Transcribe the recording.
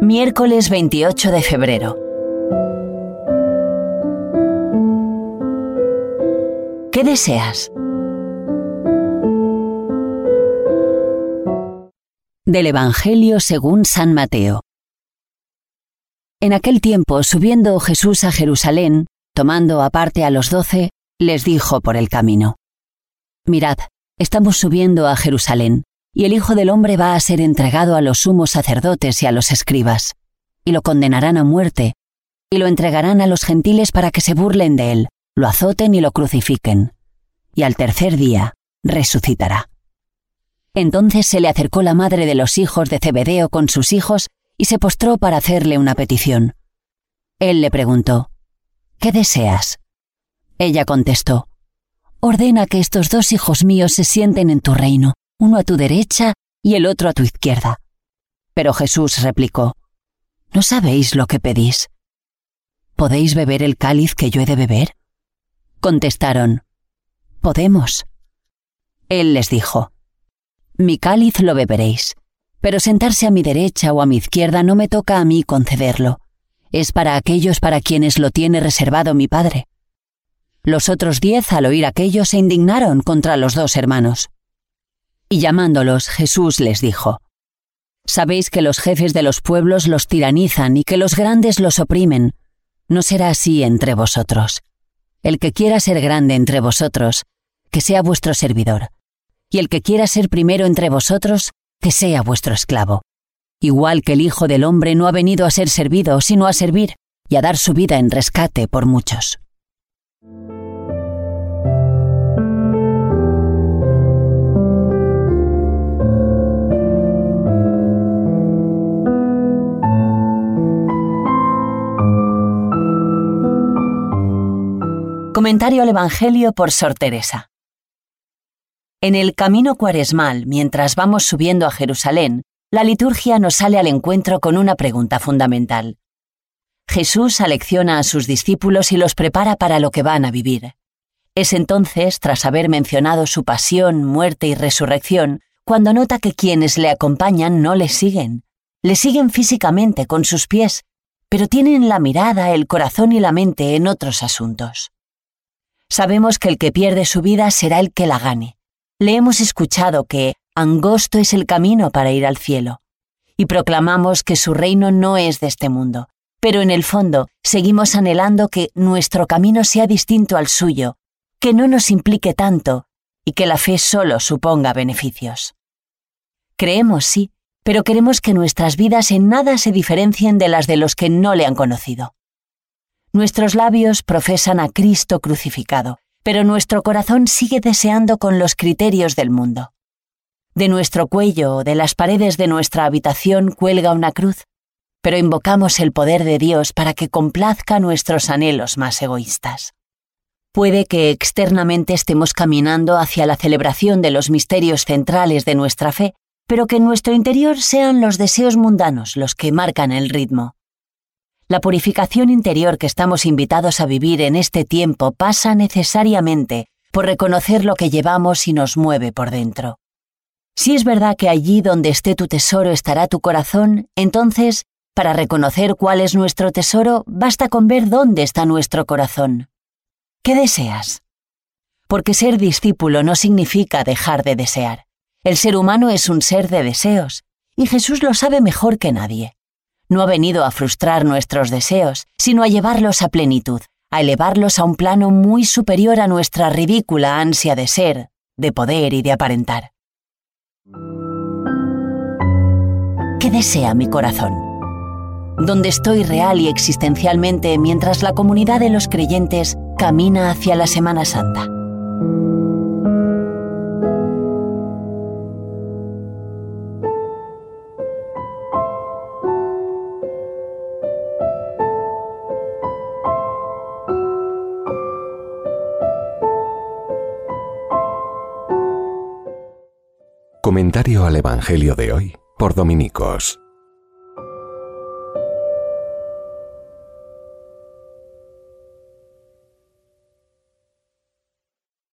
Miércoles 28 de febrero. ¿Qué deseas? Del Evangelio según San Mateo. En aquel tiempo, subiendo Jesús a Jerusalén, tomando aparte a los doce, les dijo por el camino, Mirad, estamos subiendo a Jerusalén, y el Hijo del Hombre va a ser entregado a los sumos sacerdotes y a los escribas, y lo condenarán a muerte, y lo entregarán a los gentiles para que se burlen de él, lo azoten y lo crucifiquen, y al tercer día resucitará. Entonces se le acercó la madre de los hijos de Zebedeo con sus hijos y se postró para hacerle una petición. Él le preguntó, ¿Qué deseas? Ella contestó, Ordena que estos dos hijos míos se sienten en tu reino uno a tu derecha y el otro a tu izquierda. Pero Jesús replicó, ¿No sabéis lo que pedís? ¿Podéis beber el cáliz que yo he de beber? Contestaron, Podemos. Él les dijo, Mi cáliz lo beberéis, pero sentarse a mi derecha o a mi izquierda no me toca a mí concederlo, es para aquellos para quienes lo tiene reservado mi Padre. Los otros diez, al oír aquello, se indignaron contra los dos hermanos. Y llamándolos, Jesús les dijo, Sabéis que los jefes de los pueblos los tiranizan y que los grandes los oprimen. No será así entre vosotros. El que quiera ser grande entre vosotros, que sea vuestro servidor. Y el que quiera ser primero entre vosotros, que sea vuestro esclavo. Igual que el Hijo del Hombre no ha venido a ser servido, sino a servir y a dar su vida en rescate por muchos. Comentario al Evangelio por Sor Teresa. En el camino cuaresmal, mientras vamos subiendo a Jerusalén, la liturgia nos sale al encuentro con una pregunta fundamental. Jesús alecciona a sus discípulos y los prepara para lo que van a vivir. Es entonces, tras haber mencionado su pasión, muerte y resurrección, cuando nota que quienes le acompañan no le siguen. Le siguen físicamente con sus pies, pero tienen la mirada, el corazón y la mente en otros asuntos. Sabemos que el que pierde su vida será el que la gane. Le hemos escuchado que angosto es el camino para ir al cielo, y proclamamos que su reino no es de este mundo, pero en el fondo seguimos anhelando que nuestro camino sea distinto al suyo, que no nos implique tanto y que la fe solo suponga beneficios. Creemos, sí, pero queremos que nuestras vidas en nada se diferencien de las de los que no le han conocido. Nuestros labios profesan a Cristo crucificado, pero nuestro corazón sigue deseando con los criterios del mundo. De nuestro cuello o de las paredes de nuestra habitación cuelga una cruz, pero invocamos el poder de Dios para que complazca nuestros anhelos más egoístas. Puede que externamente estemos caminando hacia la celebración de los misterios centrales de nuestra fe, pero que en nuestro interior sean los deseos mundanos los que marcan el ritmo. La purificación interior que estamos invitados a vivir en este tiempo pasa necesariamente por reconocer lo que llevamos y nos mueve por dentro. Si es verdad que allí donde esté tu tesoro estará tu corazón, entonces, para reconocer cuál es nuestro tesoro, basta con ver dónde está nuestro corazón. ¿Qué deseas? Porque ser discípulo no significa dejar de desear. El ser humano es un ser de deseos, y Jesús lo sabe mejor que nadie no ha venido a frustrar nuestros deseos, sino a llevarlos a plenitud, a elevarlos a un plano muy superior a nuestra ridícula ansia de ser, de poder y de aparentar. ¿Qué desea mi corazón? ¿Dónde estoy real y existencialmente mientras la comunidad de los creyentes camina hacia la Semana Santa? Comentario al Evangelio de hoy por Dominicos.